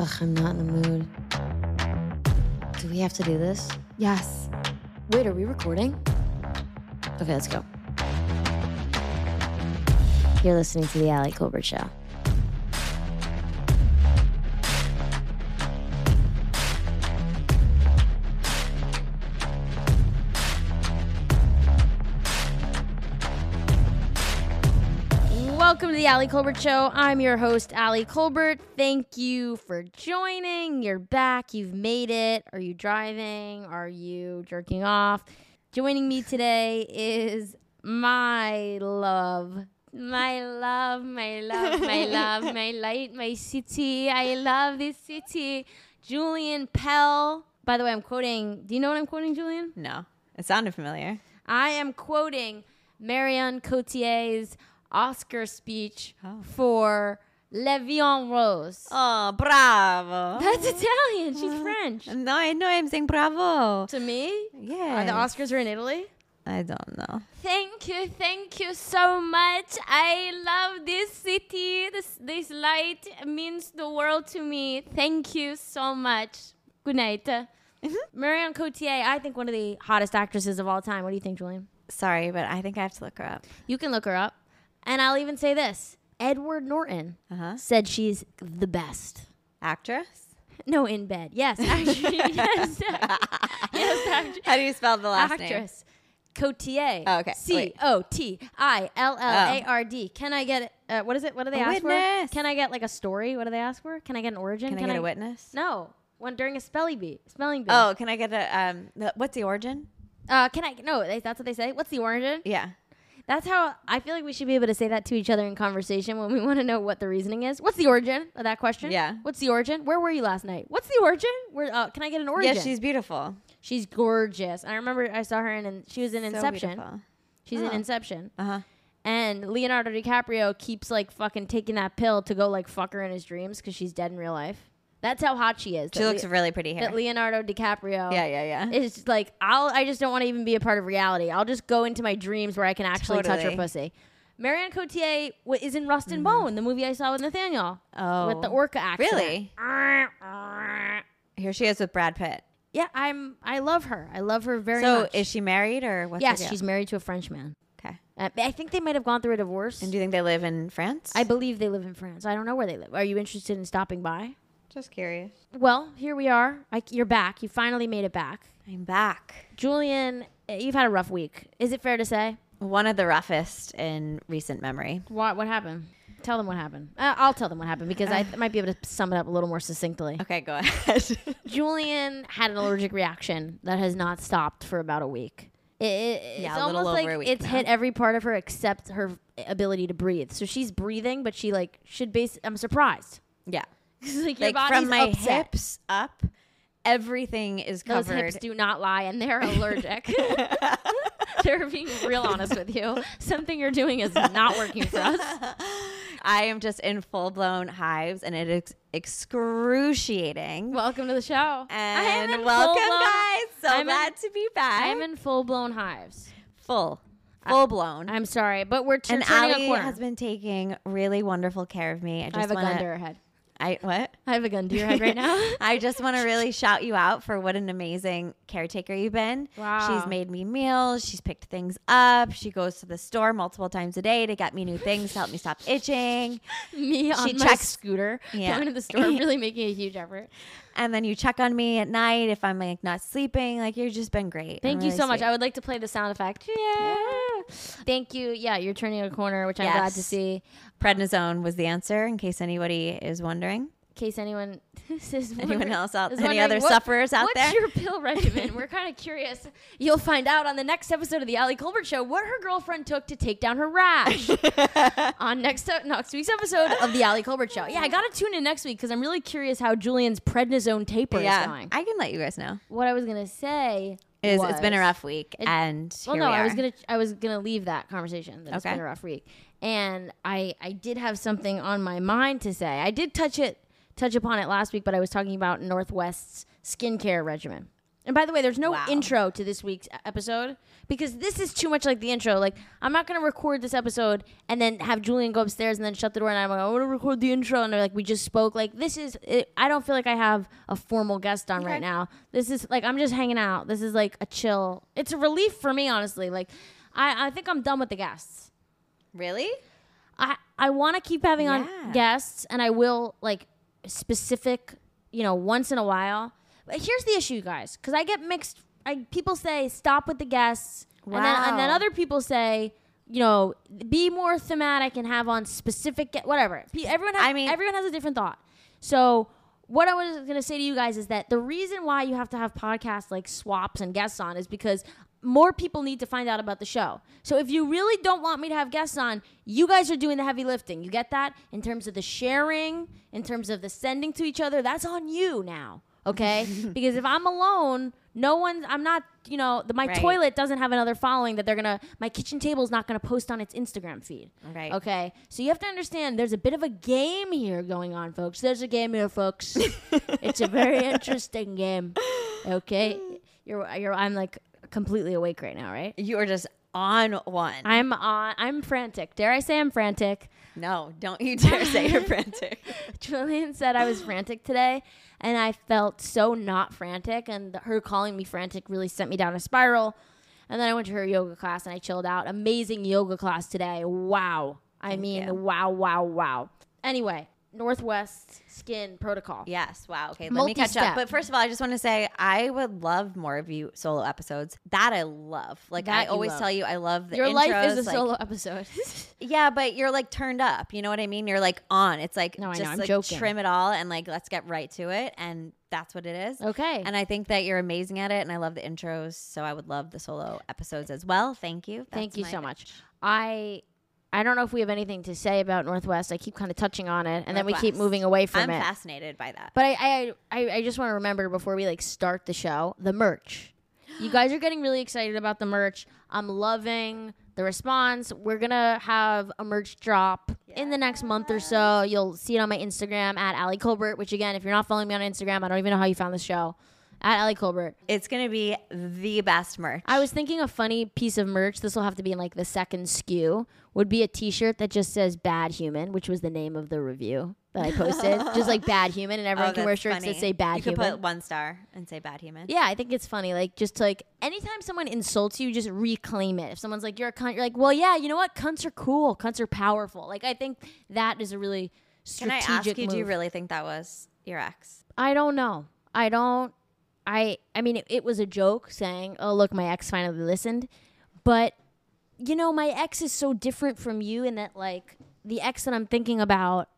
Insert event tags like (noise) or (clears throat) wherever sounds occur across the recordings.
Ugh, I'm not in the mood. Do we have to do this? Yes. Wait, are we recording? Okay, let's go. You're listening to the Ali Colbert Show. The Ali Colbert Show. I'm your host, Ali Colbert. Thank you for joining. You're back. You've made it. Are you driving? Are you jerking off? Joining me today is my love. My love, my love, my (laughs) love, my light, my city. I love this city. Julien Pell. By the way, I'm quoting. Do you know what I'm quoting, Julien? No. It sounded familiar. I am quoting Marion Cotillard's Oscar speech Oh. for La Vie en Rose. Oh, bravo. That's Italian. She's French. No, I know I'm saying bravo. To me, Yeah. uh, the Oscars are in Italy. I don't know. Thank you, thank you so much. I love this city. This this light means the world to me. Thank you so much. Good night. Mm-hmm. Marion Cotillard, I think one of the hottest actresses of all time. What do you think, Julien? Sorry, but I think I have to look her up. You can look her up. And I'll even say this Edward Norton Uh huh. said she's the best. Actress? (laughs) No, in bed. Yes, actually, (laughs) yes. (laughs) yes, act- How do you spell the last name? actress. Cotillard. Oh, okay. C. O T I L L A R D. Can I get uh, what is it? What do they A ask witness. for? Can I get like a story? What do they ask for? Can I get an origin? Can, I get a witness? No. When during a spelling bee, spelling bee. Oh, can I get a um? The, what's the origin? Uh, can I? No, they, that's what they say. What's the origin? Yeah. That's how I feel like we should be able to say that to each other in conversation when we want to know what the reasoning is. What's the origin of that question? Yeah. What's the origin? Where were you last night? What's the origin? Where? Uh, can I get an origin? Yeah, she's beautiful. she's gorgeous. And I remember I saw her in, and she was in So Inception. beautiful. she's in Oh. Inception. Uh huh. And Leonardo DiCaprio keeps like fucking taking that pill to go like fuck her in his dreams because she's dead in real life. That's how hot she is. She looks Le- really pretty here. that Leonardo DiCaprio. yeah, yeah, yeah. It's like I'll. I just don't want to even be a part of reality. I'll just go into my dreams where I can actually touch her pussy. Marion Cotillard w- is in Rust and Bone, the movie I saw with Nathaniel, oh, with the orca accident. Really? (laughs) Here she is with Brad Pitt. Yeah, I'm. I love her. I love her very so much. So, is she married or what's her yes, she's married to a French man. okay. Uh, I think they might have gone through a divorce. And do you think they live in France? I believe they live in France. I don't know where they live. Are you interested in stopping by? Just curious. Well, here we are. I, you're back. You finally made it back. I'm back. Julien, uh, you've had a rough week. Is it fair to say? One of the roughest in recent memory. What what happened? Tell them what happened. Uh, I'll tell them what happened because I th- might be able to sum it up a little more succinctly. (laughs) Okay, go ahead. (laughs) Julian had an allergic reaction that has not stopped for about a week. It, it- it's Yeah, a little almost like over a week it's now. hit every part of her except her ability to breathe. So she's breathing, but she like should base. I'm surprised. yeah. (laughs) like Like from my upset. hips up, everything is covered. Those hips do not lie, and they're (laughs) allergic. (laughs) they're being real honest with you. Something you're doing is not working for us. I am just in full blown hives and it is excruciating. Welcome to the show. And welcome, guys. So I'm in- glad to be back. I'm in full blown hives. full, full blown. I'm sorry, but we're t- and turning a corner. has been taking really wonderful care of me. I just I have a wanna, gun to her head. I what? I have a gun to your head right now. (laughs) I just want to really shout you out for what an amazing caretaker you've been. Wow. She's made me meals. She's picked things up. She goes to the store multiple times a day to get me new things to help me stop itching. (laughs) Me on She my checks- scooter, Yeah. going to the store, (laughs) really making a huge effort. And then you check on me at night if I'm like not sleeping. Like you've just been great. Thank I'm you really so much. I would like to play the sound effect. Yeah. Thank you. Yeah, you're turning a corner, which I'm glad to see. Prednisone was the answer, in case anybody is wondering. In case anyone (laughs) is Anyone else out? is Any other what- sufferers out what's there? your pill (laughs) regimen? We're kind of curious. You'll find out on the next episode of the Ali Colbert Show what her girlfriend took to take down her rash. (laughs) on next next week's episode of the Ali Colbert Show. Yeah, I gotta tune in next week because I'm really curious how Julien's prednisone taper is yeah, going. I can let you guys know. What I was gonna say Is it's been a rough week, It- and Well, no, we I was gonna I was gonna leave that conversation. That It's Okay. been a rough week, and I I did have something on my mind to say. I did touch it touch upon it last week, but I was talking about North West's skincare regimen. And by the way, there's no Wow. intro to this week's episode because this is too much like the intro. Like, I'm not going to record this episode and then have Julien go upstairs and then shut the door and I'm like, I want to record the intro. And they're like, we just spoke. Like, this is, it, I don't feel like I have a formal guest on right now. This is like, I'm just hanging out. This is like a chill. It's a relief for me, honestly. Like, I, I think I'm done with the guests. Really? I I want to keep having on guests, and I will like specific, you know, once in a while. But here's the issue, guys, because I get mixed. I people say stop with the guests, and then and then other people say. You know, be more thematic and have on specific, whatever. Everyone, has, I mean- everyone has a different thought. So, what I was going to say to you guys is that the reason why you have to have podcasts like swaps and guests on is because more people need to find out about the show. So if you really don't want me to have guests on, you guys are doing the heavy lifting. You get that? In terms of the sharing, in terms of the sending to each other, that's on you now. Okay? (laughs) because if I'm alone, no one I'm not, you know, the, my Right. toilet doesn't have another following that they're going to my kitchen table is not going to post on its Instagram feed. Right. Okay. So you have to understand there's a bit of a game here going on, folks. There's a game here, folks. (laughs) it's a very interesting game. Okay. You're you're I'm like completely awake right now, right? You are just on one. I'm on I'm frantic. Dare I say I'm frantic? no, don't you (laughs) dare say you're frantic. (laughs) Julien said I was frantic today, and I felt so not frantic. And her calling me frantic really sent me down a spiral. And then I went to her yoga class and I chilled out. Amazing yoga class today. Wow. I mean, you. wow, wow, wow. Anyway, North West Skin Protocol. Yes. Wow. Okay. Let me catch up. But first of all, I just want to say I would love more of you solo episodes. That I love. Like That I always love. tell you, I love the Your life is a like- solo episode. (laughs) Yeah, but you're like turned up. You know what I mean? You're like on. It's like No, I know. I'm like joking. trim it all and like let's get right to it. And that's what it is. okay. And I think that you're amazing at it, and I love the intros. So I would love the solo episodes as well. Thank you. Thank you so bitch. much. I I don't know if we have anything to say about North West. I keep kind of touching on it, and then we keep moving away from it. I'm fascinated by that. But I, I, I, I just want to remember before we like start the show, the merch. You guys are getting really excited about the merch. I'm loving the response. We're gonna have a merch drop in the next month or so. You'll see it on my Instagram at Ali Colbert. Which again, if you're not following me on Instagram, I don't even know how you found the show. At Ali Colbert. It's gonna be the best merch. I was thinking a funny piece of merch. This will have to be in like the second SKU. Would be a T-shirt that just says "Bad Human," which was the name of the review that I posted. (laughs) just like "Bad Human," and everyone Oh, can wear shirts that say "Bad human. You could Human." put one star and say bad human. Yeah, I think it's funny. Like, just to, like, anytime someone insults you, just reclaim it. If someone's like, you're a cunt, you're like, well, yeah, you know what? Cunts are cool. Cunts are powerful. Like, I think that is a really strategic Can I ask you? move. Do you really think that was your ex? I don't know. I don't. I. I mean, it, it was a joke saying, "Oh, look, my ex finally listened," but you know, my ex is so different from you in that, like, the ex that I'm thinking about,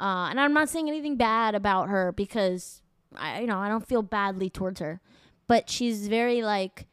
uh, and I'm not saying anything bad about her because I, you know, I don't feel badly towards her, but she's very like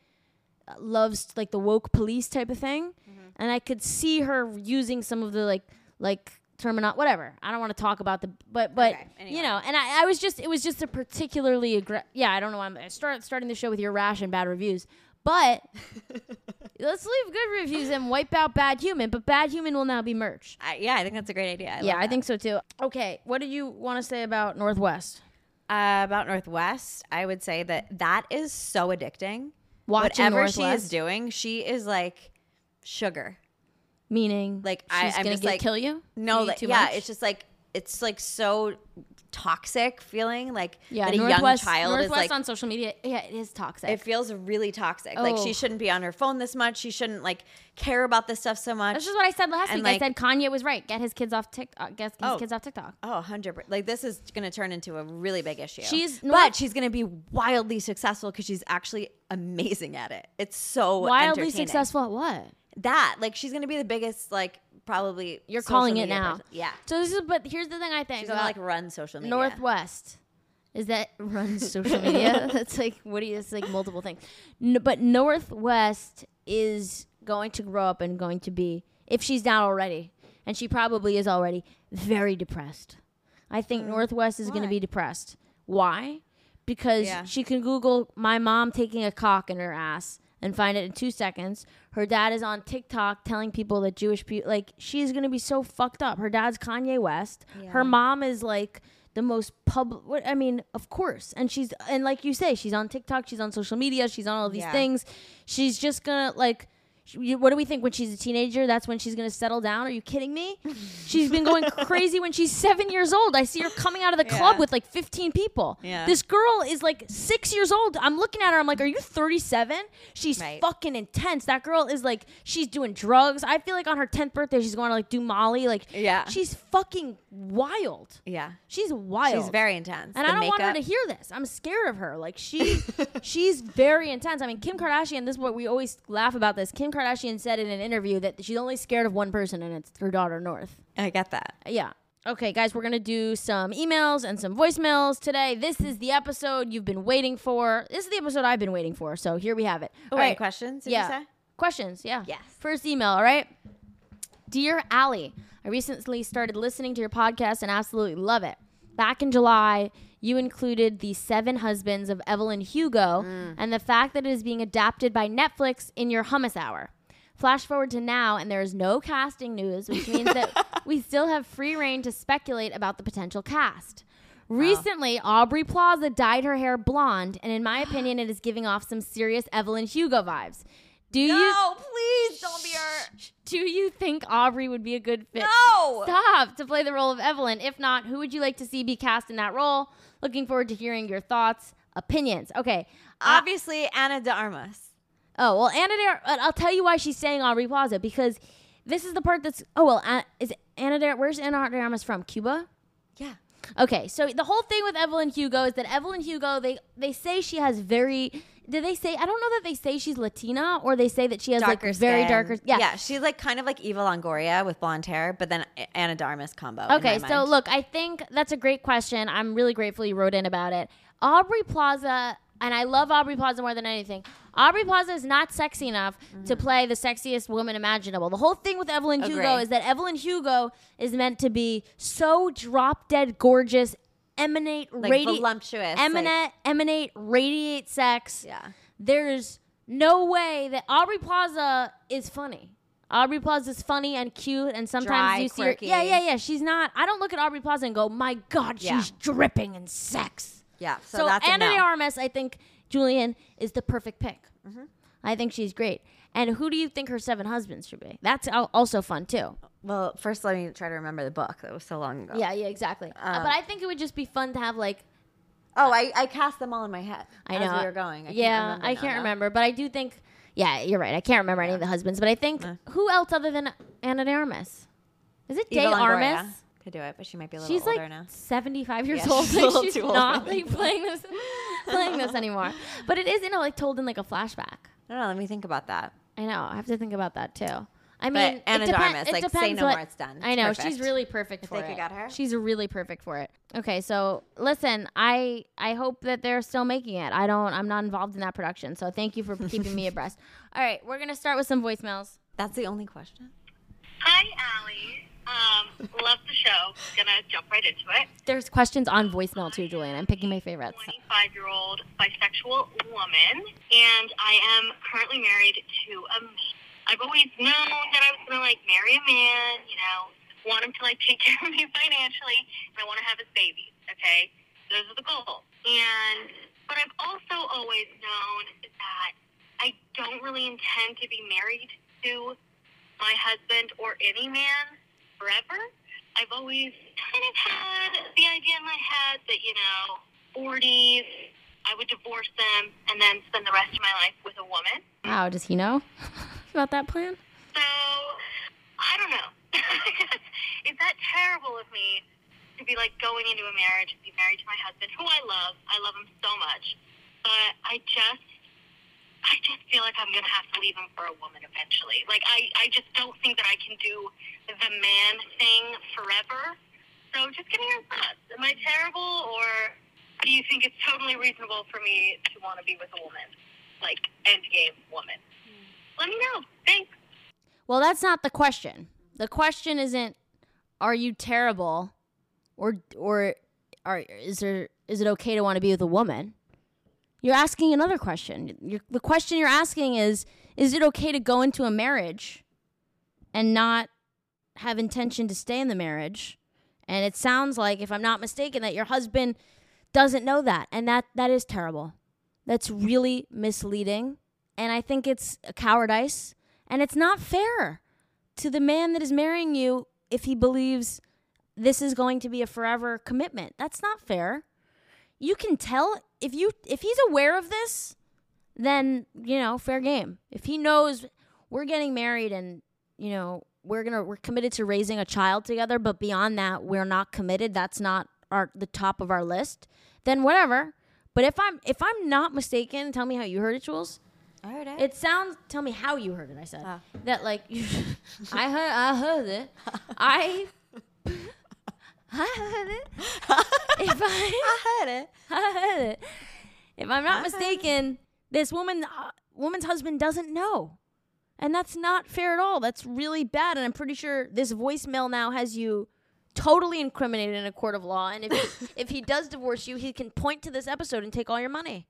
loves like the woke police type of thing, and I could see her using some of the like like terminal whatever. I don't want to talk about the but but Okay, you know, and I, I was just it was just a particularly aggr- yeah I don't know why I'm I start starting the show with your rash and bad reviews, but (laughs) let's leave good reviews and wipe out bad human. But bad human will now be merch. I, yeah, I think that's a great idea. I yeah, I think so too. Okay, what did you want to say about North West? Uh, about North West, I would say that that is so addicting. Watching Whatever she is doing, she is like sugar. Meaning Like, I- she's I'm gonna just get, like- kill you. No, like, too yeah, much? it's just like it's like so toxic feeling. Like yeah. that a North West, young child North West is like. on social media. Yeah, it is toxic. it feels really toxic. Like Oh. she shouldn't be on her phone this much. She shouldn't like care about this stuff so much. This is what I said last And, week. like- I said Kanye was right. Get his kids off TikTok. Uh, get his Oh. kids off TikTok. Oh, 100 per- Like this is to turn into a really big issue. She's not but she's to be wildly successful because she's actually amazing at it. It's so Wildly successful at what? That like she's to be the biggest like probably You're calling it now. person. Yeah. So this is, but here's the thing I think She's to like run social media. North West. Is that (laughs) runs social media? (laughs) That's like what do you? It's like multiple things. No, but North West is going to grow up and going to be, if she's not already, and she probably is already, very depressed. I think mm. North West is going to Why? be depressed. Why? Because Yeah. she can Google my mom taking a cock in her ass and find it in two seconds. Her dad is on TikTok telling people that Jewish people, like, she's going to be so fucked up. Her dad's Kanye West. Her mom is like the most public. I mean, of course, and she's and like you say, she's on TikTok, she's on social media, she's on all these Yeah. things. She's just gonna like. What do we think when she's a teenager? That's when she's gonna settle down. Are you kidding me? She's been going (laughs) crazy when she's seven years old. I see her coming out of the club with like 15 people. Yeah. This girl is like six years old. I'm looking at her. I'm like, are you 37? She's Right. fucking intense. That girl is like, she's doing drugs. I feel like on her 10th birthday, she's going to like do Molly. Like, Yeah. she's fucking wild. Yeah. She's wild. She's very intense. And The I don't want her to hear this. I'm scared of her. Like she, (laughs) she's very intense. I mean, Kim Kardashian. This is what we always laugh about. This Kim Kardashian said in an interview that she's only scared of one person, and it's her daughter North. I get that. Yeah. Okay, guys, we're gonna do some emails and some voicemails today. This is the episode you've been waiting for. This is the episode I've been waiting for. So here we have it. Oh, All wait, right, questions? Did yeah. you say? questions. Yeah. Yes. First email. All right. Dear Ali, I recently started listening to your podcast and absolutely love it. Back in July, you included the seven husbands of Evelyn Hugo mm. and the fact that it is being adapted by Netflix in your hummus hour. Flash forward to now, and there is no casting news, which means that (laughs) we still have free reign to speculate about the potential cast. Recently, Aubrey Plaza dyed her hair blonde, and in my (gasps) opinion, it is giving off some serious Evelyn Hugo vibes. Do you No, please don't be her. do you think Aubrey would be a good fit? No. Stop to play the role of Evelyn. If not, who would you like to see be cast in that role? Looking forward to hearing your thoughts, opinions. Okay. Uh, Obviously, Ana de Armas. oh well, Anna. De, uh, I'll tell you why she's saying Aubrey Plaza because this is the part that's. Oh well, uh, is Anna? De, where's Ana de Armas from? Cuba. Yeah. Okay, so the whole thing with Evelyn Hugo is that Evelyn Hugo, they they say she has very. Did they say? I don't know that they say she's Latina or they say that she has Darker like very darker. Yeah. Yeah, she's like kind of like Eva Longoria with blonde hair, but then Ana de Armas combo. Okay, so mind. look, I think that's a great question. I'm really grateful you wrote in about it. Aubrey Plaza, and I love Aubrey Plaza more than anything. Aubrey Plaza is not sexy enough to mm-hmm. play the sexiest woman imaginable. The whole thing with Evelyn Hugo is that Evelyn Hugo is meant to be so drop dead gorgeous, emanate, like radi- voluptuous. like- emanate, emanate, radiate sex. yeah. There's no way that Aubrey Plaza is funny. Aubrey Plaza is funny and cute, and sometimes Dry, you see her. Yeah, yeah, yeah. She's not. I don't look at Aubrey Plaza and go, "My God, she's Yeah. dripping in sex." Yeah. So, So, Anna no. de Armas, I think Julien is the perfect pick. Mm-hmm. I think she's great. And who do you think her seven husbands should be? That's al- also fun too. Well, first let me try to remember the book. That was so long ago. Yeah, yeah, exactly. Uh, Um, but I think it would just be fun to have like Oh, I, I cast them all in my head. I as know we were going. I yeah, can't remember I can't no? remember, but I do think. Yeah, you're right. I can't remember any of the husbands, but I think who else other than Ana de Armas? Is it Day Eva Longoria Armas? Could do it, but she might be a little She's older like now. 75 years Yeah, old. she's Like, she's old not like playing this, (laughs) playing this anymore. But it is, you know, like told in like a flashback. I don't know. Let me think about that. I know. I have to think about that too. I But mean, Anna it de depen- Armas, it like, say no what- more, it's done. I know perfect. she's really perfect for think we it. got her? She's really perfect for it. Okay, so listen, I I hope that they're still making it. I don't. I'm not involved in that production, so thank you for (laughs) keeping me abreast. All right, we're gonna start with some voicemails. That's the only question. Hi, Ali. Um, love the show. Gonna jump right into it. There's questions on voicemail too, Julien. I'm picking my favorites. 25 year old bisexual woman, and I am currently married to a man. I've always known that I was gonna like marry a man, you know, want him to like take (laughs) care of me financially, and I want to have his babies. Okay, those are the goals. And but I've also always known that I don't really intend to be married to my husband or any man forever. I've always kind of had the idea in my head that, you know, 40s, I would divorce them and then spend the rest of my life with a woman. Wow, does he know (laughs) about that plan? So, I don't know. (laughs) Is that terrible of me to be like going into a marriage and be married to my husband, who I love? I love him so much. But I just, I just feel like I'm going to have to leave him for a woman eventually. Like, I, I just don't think that I can do the man thing forever. So, just getting your thoughts. Am I terrible, or do you think it's totally reasonable for me to want to be with a woman? Like, end game woman? Hmm. Let me know. Thanks. Well, that's not the question. The question isn't are you terrible or or are is there is it okay to want to be with a woman? You're asking another question. You're, the question you're asking is is it okay to go into a marriage and not have intention to stay in the marriage And it sounds like, if I'm not mistaken, that your husband doesn't know that. And that that is terrible. That's really misleading. And I think it's a cowardice. And it's not fair to the man that is marrying you if he believes this is going to be a forever commitment. That's not fair. You can tell if you if he's aware of this, then, you know, fair game. If he knows we're getting married and, you know, we're to we're committed to raising a child together, but beyond that, we're not committed. That's not our the top of our list. Then whatever. But if I'm if I'm not mistaken, tell me how you heard it, Jules. I heard it. It sounds. Tell me how you heard it. I said Oh. that like I heard. I heard it. (laughs) I. (laughs) I heard it. If I, I it. I heard it. If I'm not I heard it. mistaken, this woman, uh, woman's husband doesn't know, and that's not fair at all. That's really bad. And I'm pretty sure this voicemail now has you totally incriminated in a court of law. And if (laughs) if he does divorce you, he can point to this episode and take all your money.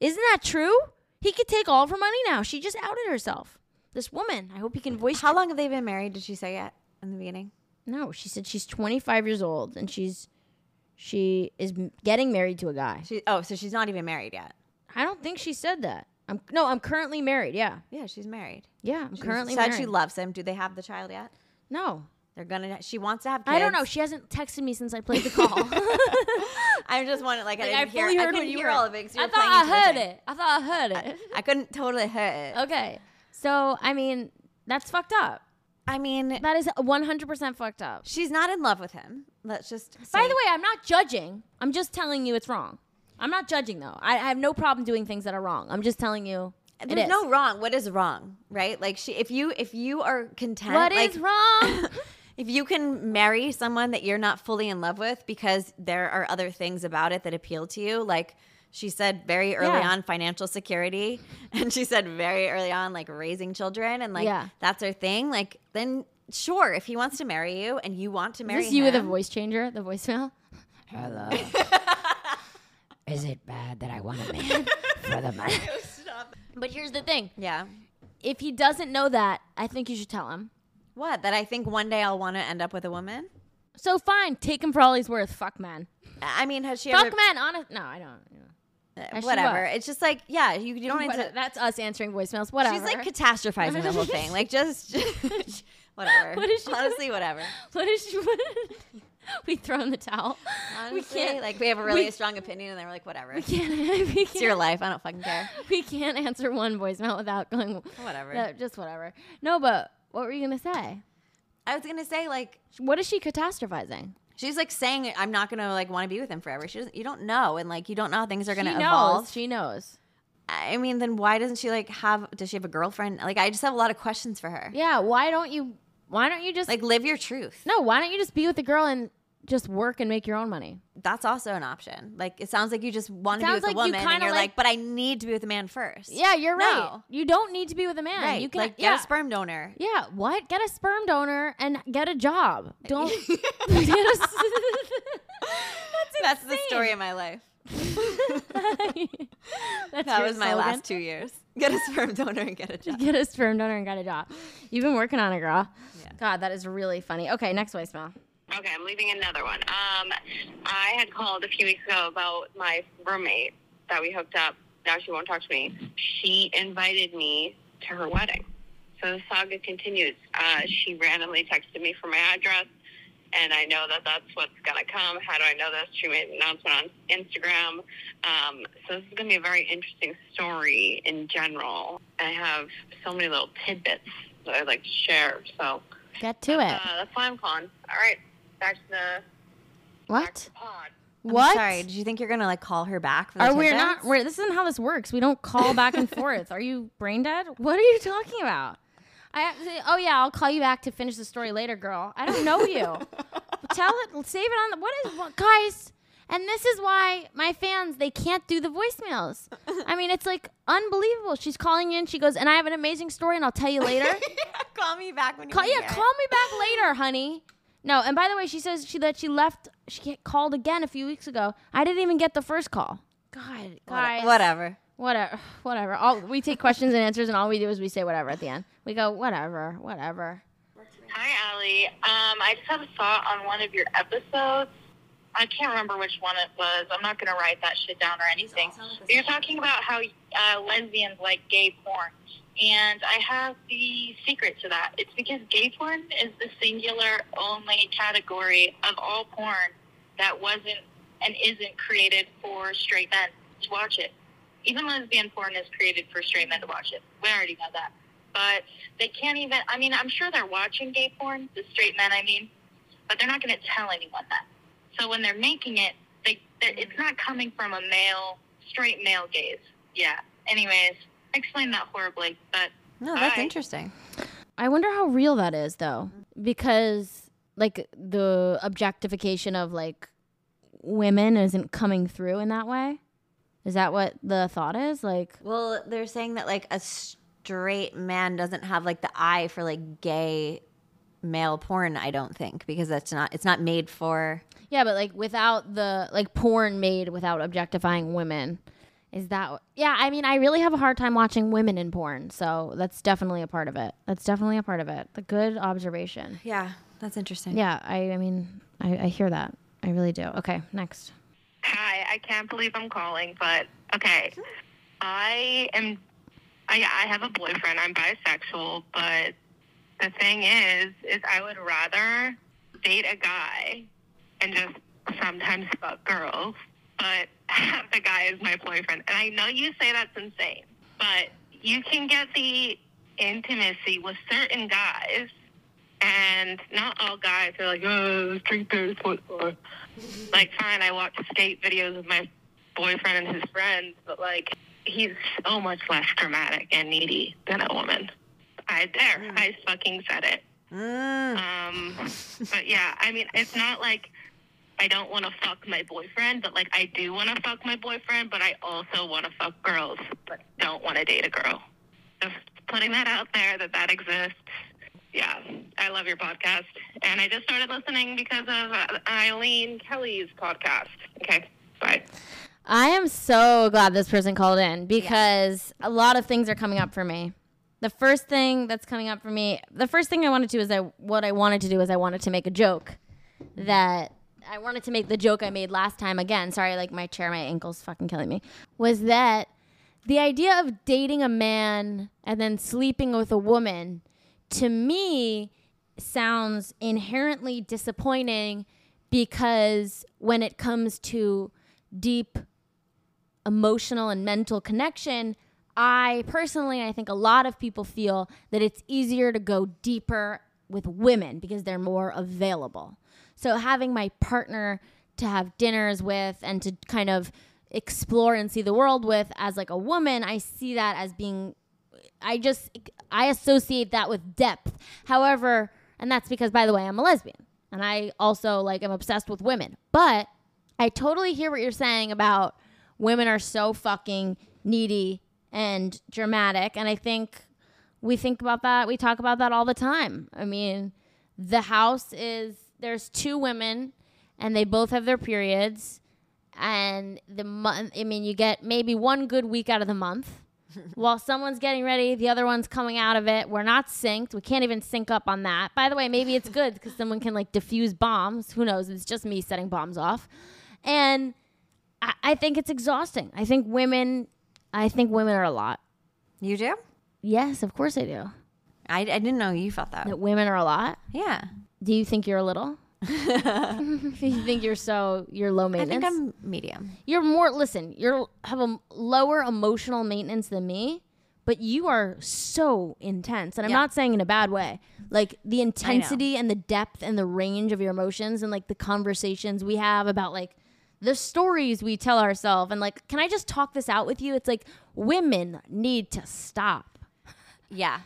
Isn't that true? He could take all of her money now. She just outed herself. This woman. I hope he can voice. How long have they been married? Did she say it in the beginning? No, she said she's 25 years old and she's she is m- getting married to a guy. She. Oh, so she's not even married yet. I don't think she said that. I'm no, I'm currently married. Yeah, Yeah, she's married. yeah, I'm She currently said married. she loves him. Do they have the child yet? no, They're gonna. She wants to have kids. I don't know. She hasn't texted me since I played the (laughs) call. (laughs) I just wanted like, I didn't I hear. I heard couldn't what you hear all of it. 'cause you I were thought playing I into the heard it. I thought I heard it. I couldn't totally hear it. okay, so I mean that's fucked up. I mean, That is 100% fucked up. she's not in love with him. Let's just. By say- the way, I'm not judging. I'm just telling you it's wrong. I'm not judging though. I, I have no problem doing things that are wrong. I'm just telling you. there's is. no wrong. What is wrong, right? Like she, if you if you are content, What is like, wrong? (laughs) if you can marry someone that you're not fully in love with because there are other things about it that appeal to you, like she said very early Yeah. on financial security (laughs) and she said very early on like raising children and like Yeah. that's her thing, like then sure, if he wants to marry you and you want to marry Is this you with a voice changer? The voicemail. (laughs) Hello. (laughs) is it bad that I want a man for the money? But here's the thing: Yeah. if he doesn't know that, I think you should tell him. What? That I think one day I'll want to end up with a woman? So fine, take him for all he's worth. Fuck man. I mean, has she Fuck ever men. Honest. No, I don't. you know. Whatever. what? It's just like, yeah, you, you don't need What- to. that's us answering voicemails. Whatever. She's like catastrophizing the whole thing. Like, just (laughs) (laughs) whatever. What is she Honestly, whatever. what is she? (laughs) we throw in the towel. Honestly, we can't. like we have a really we- strong opinion, and then we're like, whatever. we can't. We It's your life. I don't fucking care. we can't answer one voicemail without going. Whatever. No, just whatever. No, but what were you gonna say? I was gonna say like What is she catastrophizing? She's like saying I'm not gonna like want to be with him forever. She doesn't. You don't know, and like you don't know how things are gonna she knows. evolve. She knows. I mean, then why doesn't she like have? Does she have a girlfriend? Like, I just have a lot of questions for her. Yeah. Why don't you? Why don't you just Like, live your truth. no? Why don't you just be with the girl and just work and make your own money? That's also an option. Like, it sounds like you just want to be with a like you woman, and you're like- like, but I need to be with a man first. Yeah, you're right. No. You don't need to be with a man. right. You can like, get yeah. a sperm donor. Yeah, what? Get a sperm donor and get a job. (laughs) Don't a, (laughs) That's the story of my life. (laughs) That's That was my slogan. last two years. Get a sperm donor and get a job. Get a sperm donor and get a job. You've been working on it, girl. Yeah. God, that is really funny. Okay, next voicemail. Okay, I'm leaving another one. Um, I had called a few weeks ago about my roommate that we hooked up. Now she won't talk to me. She invited me to her wedding. So the saga continues. Uh, she randomly texted me for my address, and I know that that's what's going to come. How do I know this? She made an announcement on Instagram. Um, so this is going to be a very interesting story in general. I have so many little tidbits that I'd like to share. So Get to it. uh, that's why I'm calling. All right, back to the back What? to the pod. I'm What? sorry. Did you think you're gonna like call her back? For the Are we tidbits? not? We're, this isn't how this works. We don't call back and forth. Are you brain dead? What are you talking about? I have to say, oh yeah, I'll call you back to finish the story later, girl. I don't know you. (laughs) Tell it. Save it on the. What is what, guys? And this is why my fans they can't do the voicemails. I mean, it's like unbelievable. She's calling in. She goes, and I have an amazing story, and I'll tell you later. (laughs) call me back when you Call, yeah, hear call me back later, honey. No, and by the way, she says she that she left. She called again a few weeks ago. I didn't even get the first call. God, guys, Whatever. whatever, (sighs) whatever. All we take questions and answers, and all we do is we say whatever at the end. We go whatever, whatever. Hi, Ali. Um, I just had a thought on one of your episodes. I can't remember which one it was. I'm not going to write that shit down or anything. But you're talking about how uh, lesbians like gay porn. And I have the secret to that. It's because gay porn is the singular only category of all porn that wasn't and isn't created for straight men to watch it. Even lesbian porn is created for straight men to watch it. We already know that. But they can't even, I mean, I'm sure they're watching gay porn, the straight men, I mean, but they're not going to tell anyone that. So when they're making it, they, it's not coming from a male, straight male gaze. Yeah. Anyways, explained that horribly, but No, that's Hi. interesting. I wonder how real that is though, because like the objectification of like women isn't coming through in that way. Is that what the thought is? Like, Well, they're saying that like a straight man doesn't have like the eye for like gay male porn. I don't think because that's not it's not made for. yeah, but like without the like porn made without objectifying women. Is that yeah? I mean, I really have a hard time watching women in porn, so that's definitely a part of it. That's definitely a part of it. The good observation. Yeah, that's interesting. Yeah, I, I mean, I, I hear that. I really do. Okay, next. Hi, I can't believe I'm calling, but okay. I am. I, I have a boyfriend. I'm bisexual, but the thing is, is I would rather date a guy and just sometimes fuck girls, but have (laughs) the guy is my boyfriend. And I know you say that's insane, but you can get the intimacy with certain guys. And not all guys are like, oh, drink what for? like fine i watch skate videos of my boyfriend and his friends but like he's so much less dramatic and needy than a woman i there i fucking said it Mm. um but yeah i mean it's not like i don't want to fuck my boyfriend but like i do want to fuck my boyfriend but i also want to fuck girls but don't want to date a girl just putting that out there that that exists yeah, I love your podcast. And I just started listening because of uh, Eileen Kelly's podcast. Okay, bye. I am so glad this person called in because a lot of things are coming up for me. The first thing that's coming up for me, the first thing I wanted to do is I what I wanted to do is I wanted to make a joke that I wanted to make the joke I made last time again. Sorry, like my chair, my ankle's fucking killing me. Was that the idea of dating a man and then sleeping with a woman to me sounds inherently disappointing because when it comes to deep emotional and mental connection, I personally, I think a lot of people feel that it's easier to go deeper with women because they're more available. So having my partner to have dinners with and to kind of explore and see the world with as like a woman, I see that as being I just I associate that with depth. However, and that's because by the way, I'm a lesbian and I also like am obsessed with women. But I totally hear what you're saying about women are so fucking needy and dramatic and I think we think about that, we talk about that all the time. I mean, the house is there's two women and they both have their periods and the month I mean, you get maybe one good week out of the month (laughs) while someone's getting ready, the other one's coming out of it. We're not synced. We can't even sync up on that. By the way, maybe it's good because someone can like diffuse bombs. Who knows? It's just me setting bombs off. And I, I think it's exhausting. I think women, I think women are a lot. You do? Yes, of course I do. I, I didn't know you felt that. That women are a lot. Yeah. Do you think you're a little? (laughs) (laughs) you think you're so you're low maintenance? I think I'm medium. You're more listen, you're have a lower emotional maintenance than me, but you are so intense. And I'm Yeah. not saying in a bad way. Like the intensity and the depth and the range of your emotions and like the conversations we have about like the stories we tell ourselves and like can I just talk this out with you? It's like women need to stop. Yeah.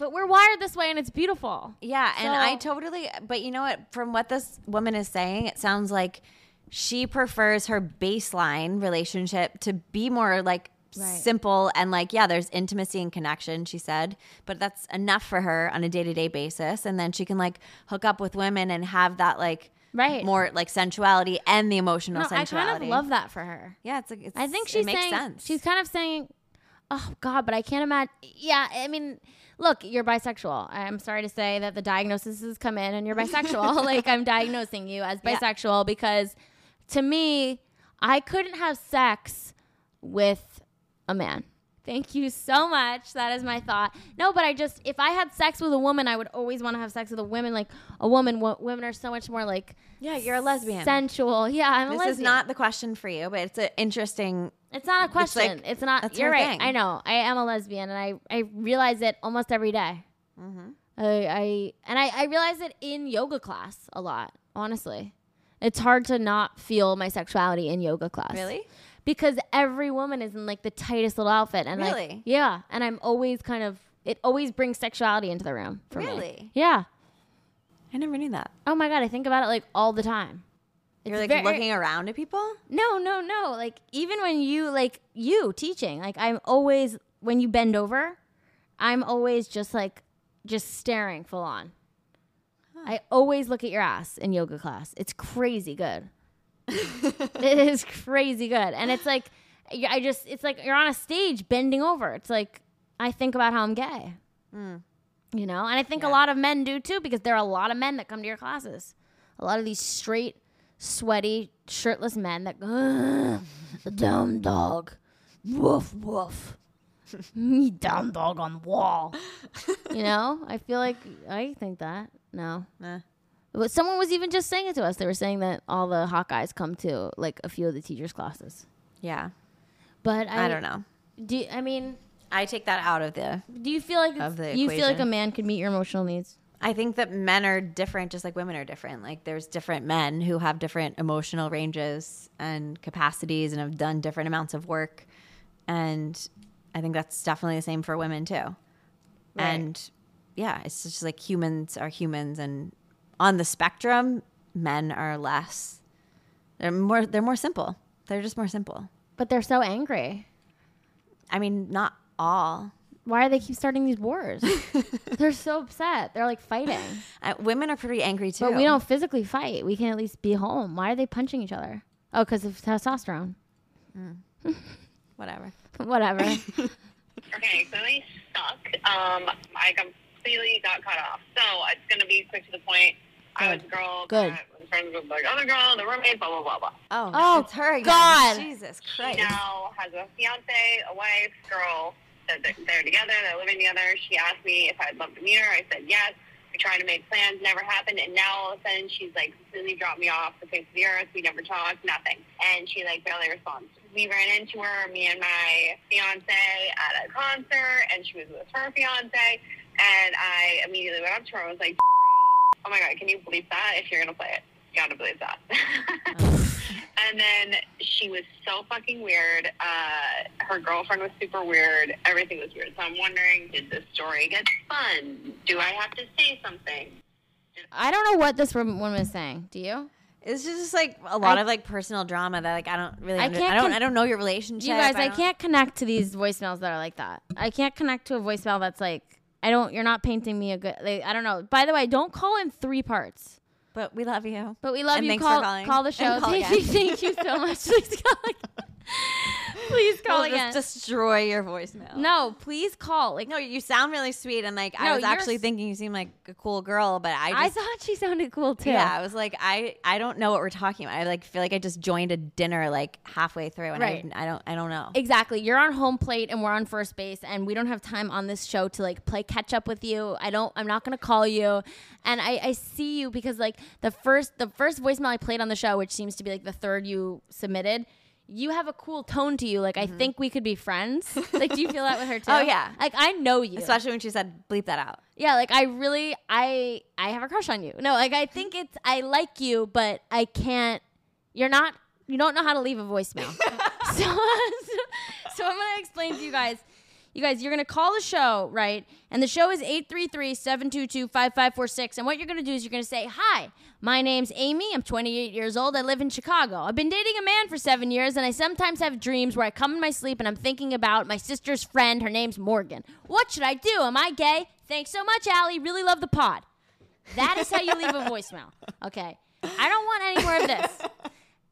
But we're wired this way and it's beautiful. Yeah, and I totally. But you know what? From what this woman is saying, it sounds like she prefers her baseline relationship to be more like Right. simple and like yeah, there's intimacy and connection. She said, but that's enough for her on a day to day basis, and then she can like hook up with women and have that like Right. more like sensuality and the emotional No, I kind of love that for her. Yeah, it's like it's, I think it she's makes saying sense. she's kind of saying oh God, but I can't imagine. Yeah, I mean, look, you're bisexual. I'm sorry to say that the diagnosis has come in and you're bisexual. (laughs) like I'm diagnosing you as Yeah. bisexual because to me, I couldn't have sex with a man. Thank you so much. That is my thought. No, but I just if I had sex with a woman, I would always want to have sex with a woman. Like a woman, wo- women are so much more like Yeah, you're a lesbian. sensual. Yeah, I'm a lesbian. this is not the question for you, but it's an interesting. It's not a It's like- question. It's, not. You're right. thing. I know. I am a lesbian, and I I realize it almost every day. Mm-hmm. I, I and I, I realize it in yoga class a lot. Honestly, it's hard to not feel my sexuality in yoga class. Really? Because every woman is in like the tightest little outfit, and like yeah, and I'm always kind of it always brings sexuality into the room for me. Really? Yeah. I never knew that. Oh my god, I think about it like all the time. You're It's like very- looking around at people. No, no, no. Like even when you like you teaching, like I'm always when you bend over, I'm always just like just staring full on. I always look at your ass in yoga class. It's crazy good. (laughs) it is crazy good. And it's like I just it's like you're on a stage bending over. It's like I think about how I'm gay. Mm. You know? And I think a lot of men do too because there are a lot of men that come to your classes. A lot of these straight, sweaty, shirtless men that go, "Ugh, down dog. Woof woof. Me down dog on the wall. (laughs) you know? I feel like I think that. No. Nah. But someone was even just saying it to us. They were saying that all the Hawkeyes come to like a few of the teachers' classes. Yeah, But I, I, don't know. Do I mean? I take that out of the. Do you feel like Of the you feel like a man could meet your emotional needs? I think that men are different, just like women are different. Like there's different men who have different emotional ranges and capacities, and have done different amounts of work. And I think that's definitely the same for women too. And yeah, it's just like humans are humans, and on the spectrum, men are less. They're more. They're more simple. They're just more simple. But they're so angry. I mean, not all. Why do they keep starting these wars? (laughs) they're so upset. They're like fighting. (laughs) Uh, women are pretty angry too. But we don't physically fight. We can at least be home. Why are they punching each other? Oh, because of testosterone. (laughs) Whatever. Whatever. Okay, so they suck. Um, I completely got cut off. So it's gonna be quick to the point. I was girl Good. that friends with like other girl, the roommate, blah blah blah blah. Oh, Oh, it's her again. God. Jesus Christ. She now has a fiance, a wife, girl. That they're they're together. They're living together. She asked me if I'd love to meet her. I said yes. We tried to make plans, never happened. And now all of a sudden she's like completely dropped me off the face of the earth. We never talked, nothing. And she like barely responds. We ran into her, me and my fiance at a concert, and she was with her fiance. And I immediately went up to her and was like, "Oh my god, can you believe that? If you're gonna play it, you gotta believe that." (laughs) And then she was so fucking weird. Uh, her girlfriend was super weird. Everything was weird. So I'm wondering, did this story get fun? Do I have to say something? I don't know what this woman is saying. Do you? It's just like a lot I- of like personal drama that like I don't really I under- can't I don't con- I don't know your relationship. You guys, I, don't- can't connect to these voicemails that are like that. I can't connect to a voicemail that's like, I don't, you're not painting me a good, like, I don't know. By the way, don't call in three parts. But we love you. But we love And you. thanks Call, for calling. call the show. call thank you, thank you so much. (laughs) Please call. Please call We'll again. just destroy your voicemail. no, please call. Like, No, you sound really sweet and like No, I was actually s- thinking you seem like a cool girl, but I I thought she sounded cool too. yeah, I was like I I don't know what we're talking about. I like feel like I just joined a dinner like halfway through and Right. I I don't I don't know. Exactly. You're on home plate and we're on first base and we don't have time on this show to like play catch up with you. I don't I'm not gonna call you. And I, I see you because like the first the first voicemail I played on the show, which seems to be like the third you submitted, you have a cool tone to you. Like I think we could be friends. (laughs) like do you feel that with her too? Mm-hmm. Oh, yeah. Like I know you. Especially when she said bleep that out. Yeah, like I really I I have a crush on you. No, like I think it's I like you, but I can't you're not you don't know how to leave a voicemail. (laughs) (laughs) so, so I'm gonna explain to you guys. You guys, you're gonna call the show, right? And the show is 833-722-5546. And what you're gonna do is you're gonna say, Hi, my name's Amy, I'm 28 years old, I live in Chicago. I've been dating a man for seven years, and I sometimes have dreams where I come in my sleep and I'm thinking about my sister's friend, her name's Morgan. What should I do? Am I gay? Thanks so much, Ali. Really love the pod. That is how you leave a (laughs) voicemail. Okay. I don't want any more of this.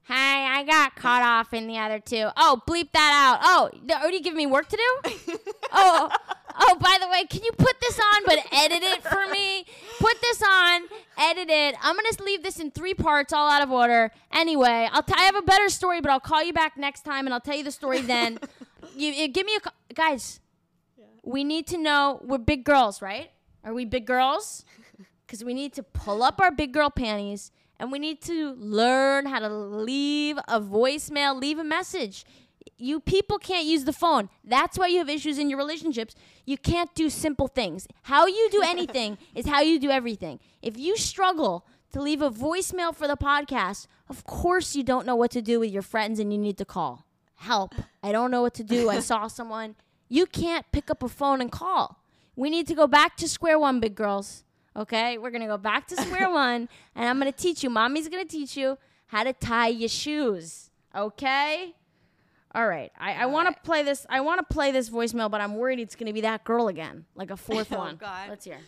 Hey, I got caught off in the other two. Oh, bleep that out. Oh, are you giving me work to do? (laughs) oh, oh, by the way, can you put this on but edit it for me? Put this on, edit it. I'm going to leave this in three parts, all out of order. Anyway, I'll t- I have a better story, but I'll call you back next time and I'll tell you the story then. (laughs) you, you give me a guys. We need to know we're big girls, right? Are we big girls? (laughs) Because we need to pull up our big girl panties and we need to learn how to leave a voicemail, leave a message. You people can't use the phone. That's why you have issues in your relationships. You can't do simple things. How you do (laughs) anything is how you do everything. If you struggle to leave a voicemail for the podcast, of course you don't know what to do with your friends and you need to call. Help. I don't know what to do. I (laughs) saw someone. You can't pick up a phone and call. We need to go back to square one, big girls. Okay? We're going to go back to square (laughs) one and I'm going to teach you. Mommy's going to teach you how to tie your shoes. Okay? All right. I, I want to play this. I want to play this voicemail, but I'm worried it's going to be that girl again, like a (laughs) fourth Oh, one. God. Let's hear.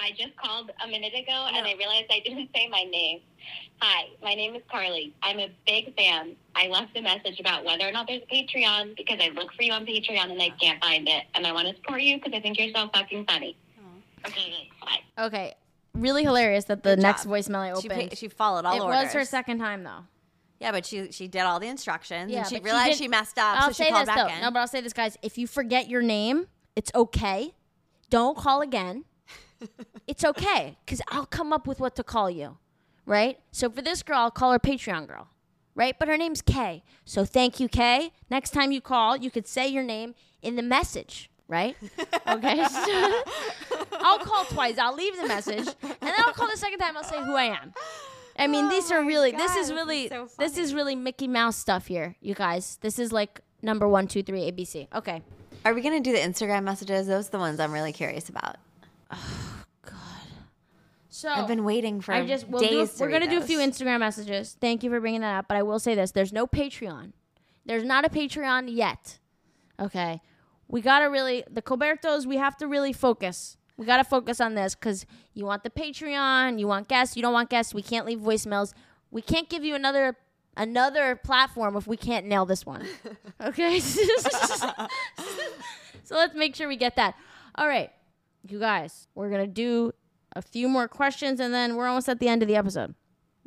I just called a minute ago and oh. I realized I didn't say my name. Hi, my name is Carly. I'm a big fan. I left a message about whether or not there's a Patreon because I look for you on Patreon and I can't find it. And I want to support you because I think you're so fucking funny. Okay. Really hilarious that the Good next job. voicemail I She, opened. pa- she followed all it orders. It was her second time though. Yeah, but she she did all the instructions Yeah, and she but she realized did- she, messed up, I'll so she say called this back though. in. No, but I'll say this, guys. If you forget your name, it's okay. Don't call again. (laughs) it's okay because I'll come up with what to call you, right? So for this girl, I'll call her Patreon girl, right? But her name's Kay. So thank you, Kay. Next time you call, you could say your name in the message, right? Okay. (laughs) So I'll call twice. I'll leave the message, and then I'll call the second time. I'll say who I am. I mean, Oh these are really. God, this this is is really. so this is really Mickey Mouse stuff here, you guys. This is like number one, two, three, ABC. Okay. Are we gonna do the Instagram messages? Those are the ones I'm really curious about. Oh God. So I've been waiting for I just we'll days. do, to we're gonna do a few. Instagram messages. Thank you for bringing that up. But I will say this: there's no Patreon. There's not a Patreon yet. Okay, we gotta really the Colbertos. We have to really focus. We gotta focus on this because you want the Patreon. You want guests. You don't want guests. We can't leave voicemails. We can't give you another another platform if we can't nail this one. (laughs) Okay. (laughs) so let's make sure we get that. All right, you guys, we're gonna do a few more questions and then we're almost at the end of the episode.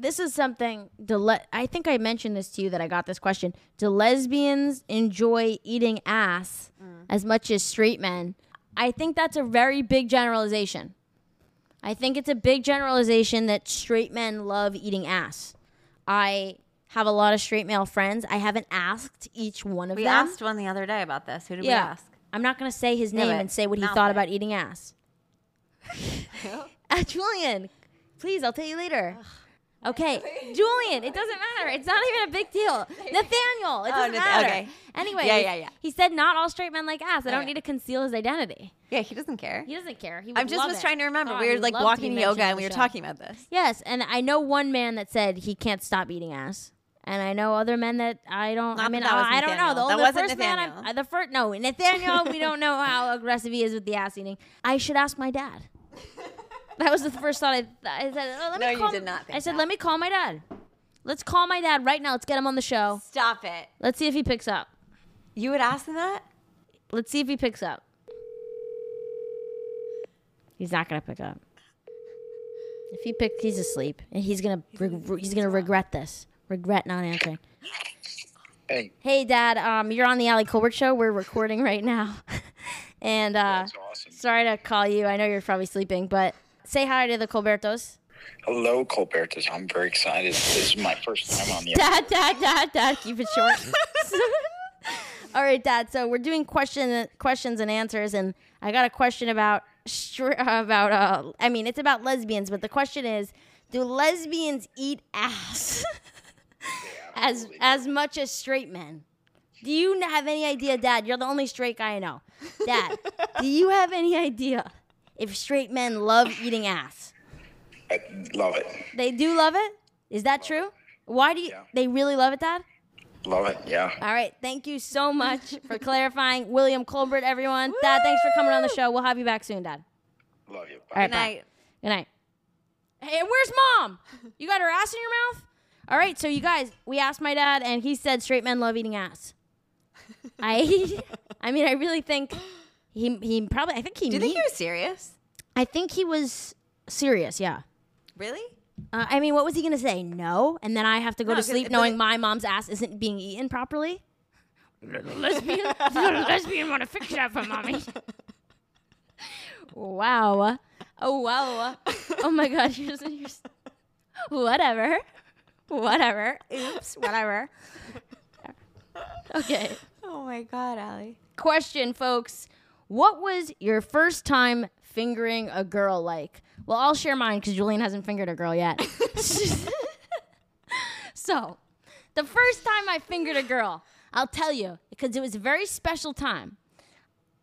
This is something. Le- I think I mentioned this to you that I got this question. Do lesbians enjoy eating ass as much as straight men? I think that's a very big generalization. I think it's a big generalization that straight men love eating ass. I have a lot of straight male friends. I haven't asked each one of We them. We asked one the other day about this. Who did we ask? I'm not going to say his name and say what he thought it. about eating ass. (laughs) (laughs) uh, Julien, please, I'll tell you later. Okay, (laughs) Julien, it doesn't matter. It's not even a big deal. (laughs) Nathaniel, it Oh, doesn't Nath- matter. okay. Anyway, Yeah, yeah, yeah. he said not all straight men like ass. I don't Okay. need to conceal his identity. Yeah, he doesn't care. He doesn't care. He would I just was it. trying to remember. Oh, we were like walking yoga and we were show. talking about this. Yes, and I know one man that said he can't stop eating ass. And I know other men that I don't. I mean, I, I don't know. Nathaniel. The, That the wasn't first man, I, the first no Nathaniel. we don't know how (laughs) aggressive he is with the ass eating. I should ask my dad. That was the first thought I, I said. Oh, let me No, you call, did not think I said, that. let me call my dad. Let's call my dad right now. Let's get him on the show. Stop it. Let's see if he picks up. You would ask him that? Let's see if he picks up. He's not gonna pick up. If he picks, he's asleep, and he's gonna reg- he's gonna regret this. Regret not answering. Hey, Hey, Dad. Um, you're on the Ali Colbert show. We're recording right now, (laughs) and uh, that's awesome. sorry to call you. I know you're probably sleeping, but say hi to the Colbertos. Hello, Colbertos. I'm very excited. This is my first time on the. Dad, Dad, Dad, Dad. Keep it short. (laughs) All right, Dad. So we're doing question questions and answers, and I got a question about about. Uh, I mean, it's about lesbians, but the question is, do lesbians eat ass as as much as straight men? Do you have any idea, Dad? You're the only straight guy I know. Dad, do you have any idea if straight men love eating ass? I love it. They do love it. Is that true? Why do you? Yeah. They really love it, Dad. Love it. Yeah. All right. Thank you so much (laughs) for clarifying. William Colbert, everyone. Dad, thanks for coming on the show. We'll have you back soon, Dad. Love you. All right, Good bye. night. Good night. Hey, where's mom? You got her ass in your mouth? All right, so you guys, we asked my dad, and he said straight men love eating ass. I (laughs) I mean, I really think he he probably. I think he. Do you think he was serious? I think he was serious. Yeah. Really? Uh, I mean, what was he gonna say? No, and then I have to go No, to 'cause sleep knowing my mom's ass isn't being eaten properly. (laughs) lesbian, (laughs) lesbian want to fix that for mommy. (laughs) wow. Oh wow. Oh my gosh. You're, just- you're, s- whatever. Whatever. Oops. Whatever. Okay. Oh my god, Ali. Question, folks. What was your first time fingering a girl like? Well, I'll share mine because Julien hasn't fingered a girl yet. (laughs) so, the first time I fingered a girl, I'll tell you because it was a very special time.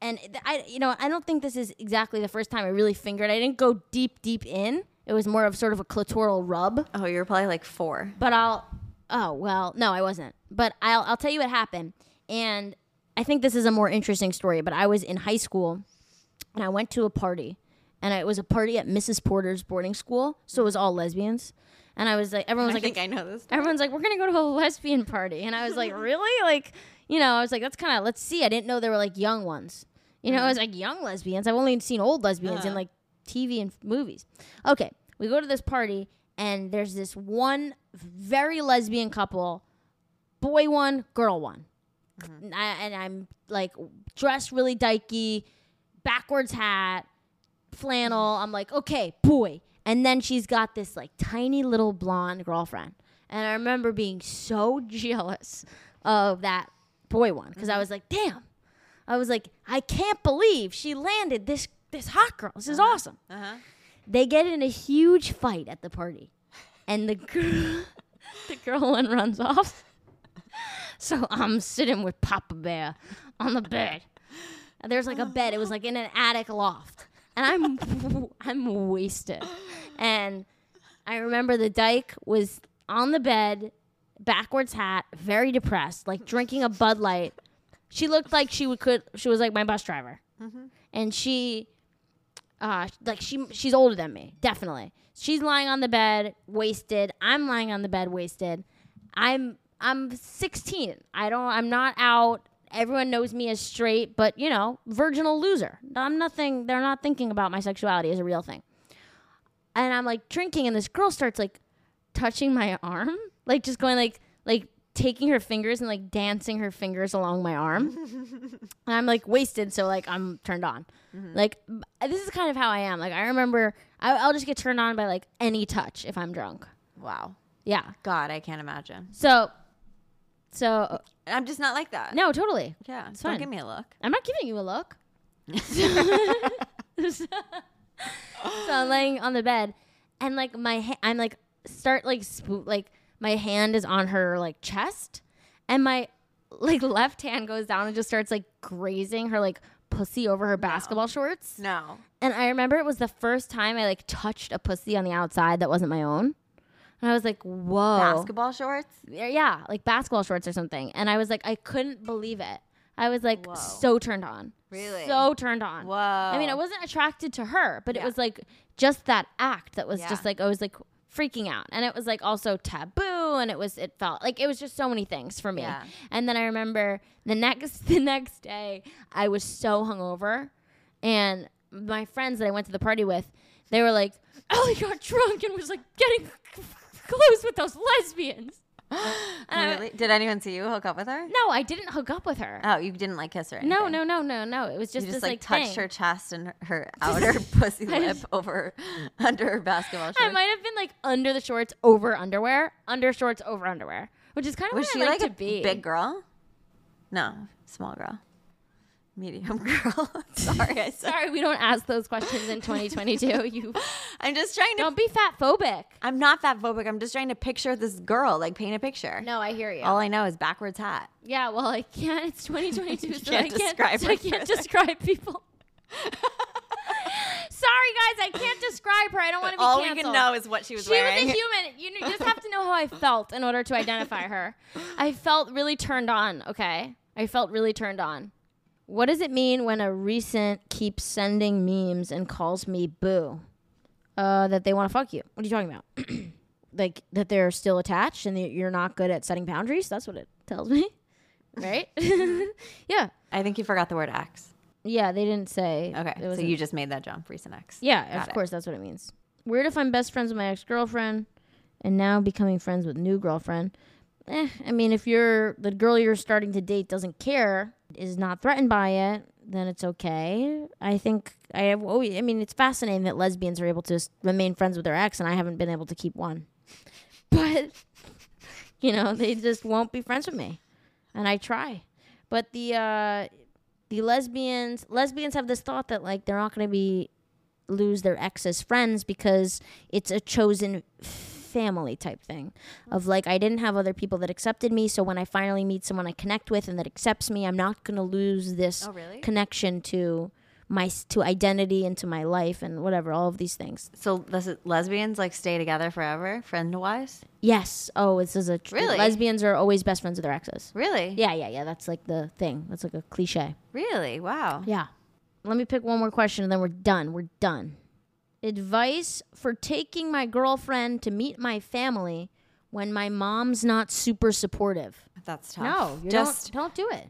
And I, you know, I don't think this is exactly the first time I really fingered. I didn't go deep, deep in. It was more of sort of a clitoral rub Oh, you were probably like four. but I'll. Oh well, no, I wasn't. But I'll I'll tell you what happened. And I think this is a more interesting story. But I was in high school, and I went to a party, and it was a party at Mrs. Porter's boarding school, so it was all lesbians. And I was like, everyone was like, I like, think I know this. everyone's like, we're gonna go to a lesbian party, and I was like, (laughs) really? Like, you know, I was like, that's kind of let's see. I didn't know there were like young ones. You know, I was like young lesbians. I've only seen old lesbians in Uh. like TV and f- movies. Okay, we go to this party, and there's this one very lesbian couple, boy one, girl one, Mm-hmm. I, and I'm like dressed really dykey, backwards hat, flannel. Mm-hmm. I'm like, okay, boy. And then she's got this like tiny little blonde girlfriend. And I remember being so (laughs) jealous of that boy one because I mm-hmm. was like, damn. I was like, I can't believe she landed this this hot girl. This is uh-huh. awesome. Uh-huh. They get in a huge fight at the party. And the girl (laughs) the girl one runs off. (laughs) So I'm sitting with Papa Bear on the bed. There's like a bed. It was like in an attic loft. And I'm (laughs) I'm wasted. And I remember the dyke was on the bed, backwards hat, very depressed, like drinking a Bud Light. She looked like she would could she was like my bus driver. And she uh like she she's older than me, definitely. She's lying on the bed, wasted. I'm lying on the bed, wasted. I'm I'm 16. I don't I'm not out. Everyone knows me as straight, but you know, virginal loser. I'm nothing. They're not thinking about my sexuality as a real thing. And I'm like drinking, and this girl starts like touching my (laughs) arm, like just going like like taking her fingers and like dancing her fingers along my arm. (laughs) and I'm like wasted, so like I'm turned on. Mm-hmm. Like this is kind of how I am. Like I remember, I, I'll just get turned on by like any touch if I'm drunk. Wow. Yeah. God, I can't imagine. So, so uh, I'm just not like that. no, totally. Yeah. It's don't fine. give me a look. I'm not giving you a look. (laughs) so I'm laying on the bed, and like my ha- I'm like start like spo- like my hand is on her like chest, and my like (laughs) left hand goes down and just starts like grazing her like pussy over her basketball shorts. No. And I remember it was the first time I like touched a pussy on the outside that wasn't my own. And I was like, whoa. Basketball shorts? Yeah, like basketball shorts or something. And I was like, I couldn't believe it. I was like Whoa. so turned on. Really? So turned on. Whoa. I mean, I wasn't attracted to her, but it was like just that act that was Yeah. just like I was like freaking out. And it was like also taboo and it was it felt like it was just so many things for me. Yeah. And then I remember the next (laughs) the next day I was so hungover and my friends that I went to the party with, they were like, oh, Ellie got drunk and was like getting close with those lesbians. (gasps) Uh, and I- Did anyone see you hook up with her? no, I didn't hook up with her. Oh, you didn't like kiss her? no, no, no, no, no. It was just You this like, like touched thing. her chest and her (laughs) outer pussy lip over (laughs) under her basketball shorts. I might have been like under the shorts, over underwear, under shorts, over underwear, which is kind of Was what she I like, like to a be. big girl? No, small girl. Medium (laughs) girl. (laughs) Sorry, I said. Sorry, we don't ask those questions in 2022. (laughs) You I'm just trying to. don't be fat phobic. I'm not fat phobic. I'm just trying to picture this girl, like paint a picture. No, I hear you. All I know is backwards hat. yeah, well, I can't. It's 2022, so can't I can't describe so I can't further. describe people. Sorry, guys, I can't describe her. I don't want to be All we can know is what she was she wearing. was a human. You, you just have to know how I felt in order to identify her. I felt really turned on. Okay, I felt really turned on. What does it mean when a recent keeps sending memes and calls me boo? Uh, that they want to fuck you. What are you talking about? (clears throat) like that they're still attached and that you're not good at setting boundaries. That's what it tells me. (laughs) right? (laughs) yeah. I think you forgot the word ex. Yeah, they didn't say. Okay, so you just made that jump, recent ex. Yeah, Got of it. course, that's what it means. Weird if I'm best friends with my ex girlfriend and now becoming friends with new girlfriend. Eh, I mean, if you're the girl you're starting to date doesn't care, is not threatened by it, then it's okay. I think I have always, I mean, it's fascinating that lesbians are able to remain friends with their ex, and I haven't been able to keep one. (laughs) But, (laughs) you know, they just won't be friends with me. And I try. But the, uh, the lesbians, lesbians have this thought that, like, they're not going to be lose their ex as friends because it's a chosen family type thing of like I didn't have other people that accepted me so when I finally meet someone I connect with and that accepts me I'm not going to lose this Oh, really? connection to my to identity and to my life and whatever all of these things So les- lesbians like stay together forever, friend wise? yes oh this is a tr- Really? lesbians are always best friends with their exes Really? yeah yeah yeah that's like the thing that's like a cliche Really? Wow. Yeah. Let me pick one more question and then we're done. We're done. Advice for taking my girlfriend to meet my family when my mom's not super supportive. That's tough. No, you just don't don't do it.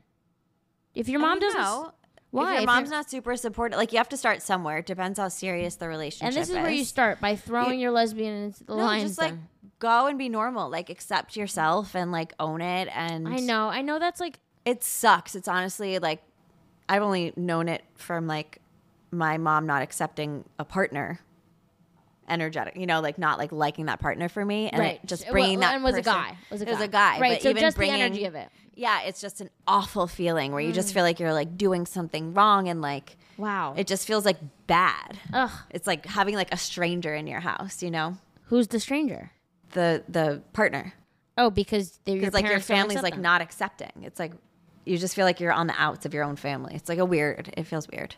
If your I mom mean, doesn't no. why? If If your mom's you're- not super supportive, like you have to start somewhere. It depends how serious the relationship and this is where you start by throwing your lesbian into the No, lines. just like then. go and be normal. Like accept yourself and like own it. And I know, I know that's like it sucks. It's honestly like I've only known it from like my mom not accepting a partner. Energetic, you know, like not like liking that partner for me, and right. it just Well, bringing that and was a guy. Was a it guy. was a guy, Right. but so even just bringing, the energy of it. Yeah, it's just an awful feeling where you Mm. just feel like you're like doing something wrong, and like Wow. it just feels like bad. Ugh. It's like having like a stranger in your house, you know, Who's the stranger? the the partner, Oh, because they're your because like your family's like them. not accepting. It's like you just feel like you're on the outs of your own family. It's like a weird. It feels weird.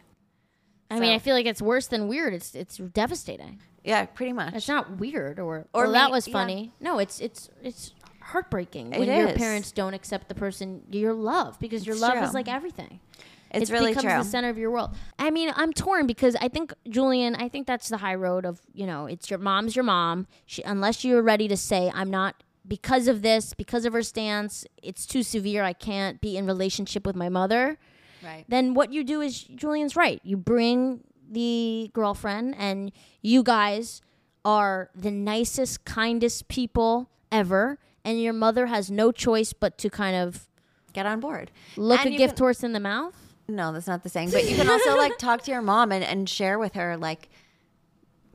I mean, I feel like it's worse than weird. It's it's devastating. Yeah, pretty much. It's not weird or Or well, that may- was yeah. funny. No, it's it's it's heartbreaking It when your parents don't accept the person you love because your It's love true. is like everything. It's it really becomes true. the center of your world. I mean, I'm torn because I think Julien. I think that's the high road of you know, it's your mom's your mom. She, unless you're ready to say, I'm not because of this, because of her stance. It's too severe. I can't be in relationship with my mother Right. then what you do is Julien's right. You bring the girlfriend, and you guys are the nicest, kindest people ever. And your mother has no choice but to kind of Get on board. look And a gift can- horse in the mouth. No, that's not the same. But you can also like talk to your mom and, and share with her like,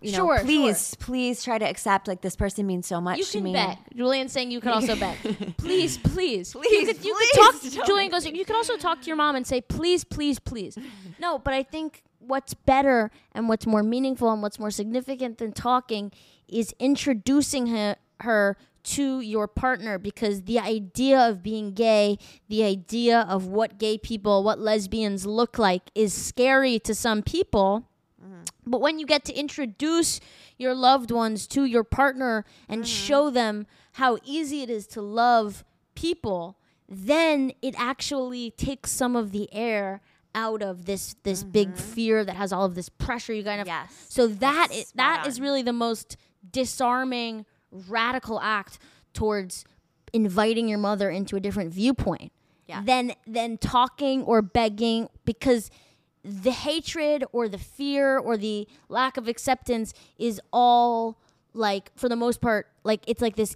you know, Sure, please, please try to accept like this person means so much You to can me. bet. Julien's saying you can also (laughs) bet. Please, please, Please, You could, you please could talk. (laughs) Julien goes. You can also talk to your mom and say, please, please, please. (laughs) No, but I think what's better and what's more meaningful and what's more significant than talking is introducing her her to your partner because the idea of being gay, the idea of what gay people, what lesbians look like is scary to some people. But when you get to introduce your loved ones to your partner and mm-hmm. show them how easy it is to love people, then it actually takes some of the air out of this this big mm-hmm. fear that has all of this pressure you kind of Yes. so that That's is, that is on. really the most disarming radical act towards inviting your mother into a different viewpoint Yeah. than than talking or begging because the hatred or the fear or the lack of acceptance is all like for the most part like it's like this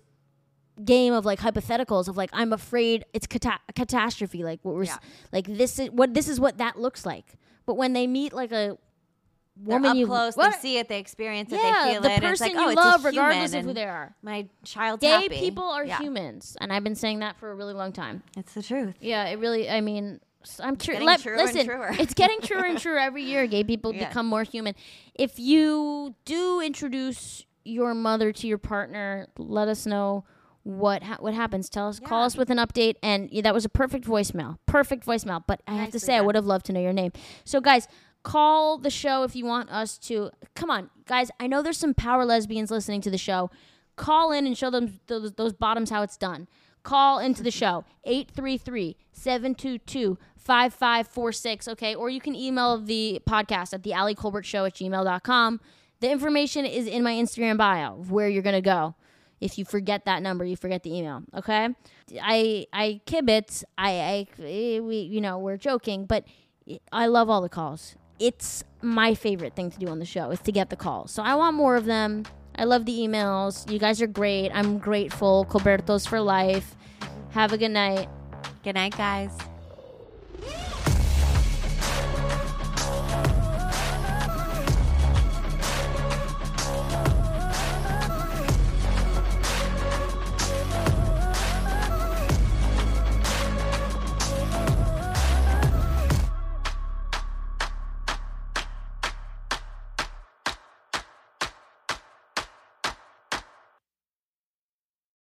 game of like hypotheticals of like I'm afraid it's cata- a catastrophe like what we're s- like this is what this is what that looks like but when they meet like a They're woman up you close, what- they see it, they experience it, they feel the it. and person it's like, you oh, love regardless of who they are My child's gay happy. people are Yeah. humans and I've been saying that for a really long time It's the truth. yeah, it really. I mean, I'm true. Let, truer listen, it's getting truer and (laughs) truer every year. Gay people Yeah. become more human. If you do introduce your mother to your partner, let us know what ha- what happens. Tell us, call us with an update. And yeah, that was a perfect voicemail. Perfect voicemail. But I have to Nicely say, I would have loved to know your name. So, guys. Call the show if you want us to. Come on, guys. I know there's some power lesbians listening to the show. Call in and show them those, those bottoms how it's done. Call into the show 833 722 5546. Okay. Or you can email the podcast at the Ali Colbert Show at gmail.com. The information is in my Instagram bio where you're going to go. If you forget that number, you forget the email. Okay. I I kibitz. I I we you know we're joking, but I love all the calls. It's my favorite thing to do on the show is to get the calls. So I want more of them. I love the emails. You guys are great. I'm grateful. Colbertos for life. Have a good night. Good night, guys.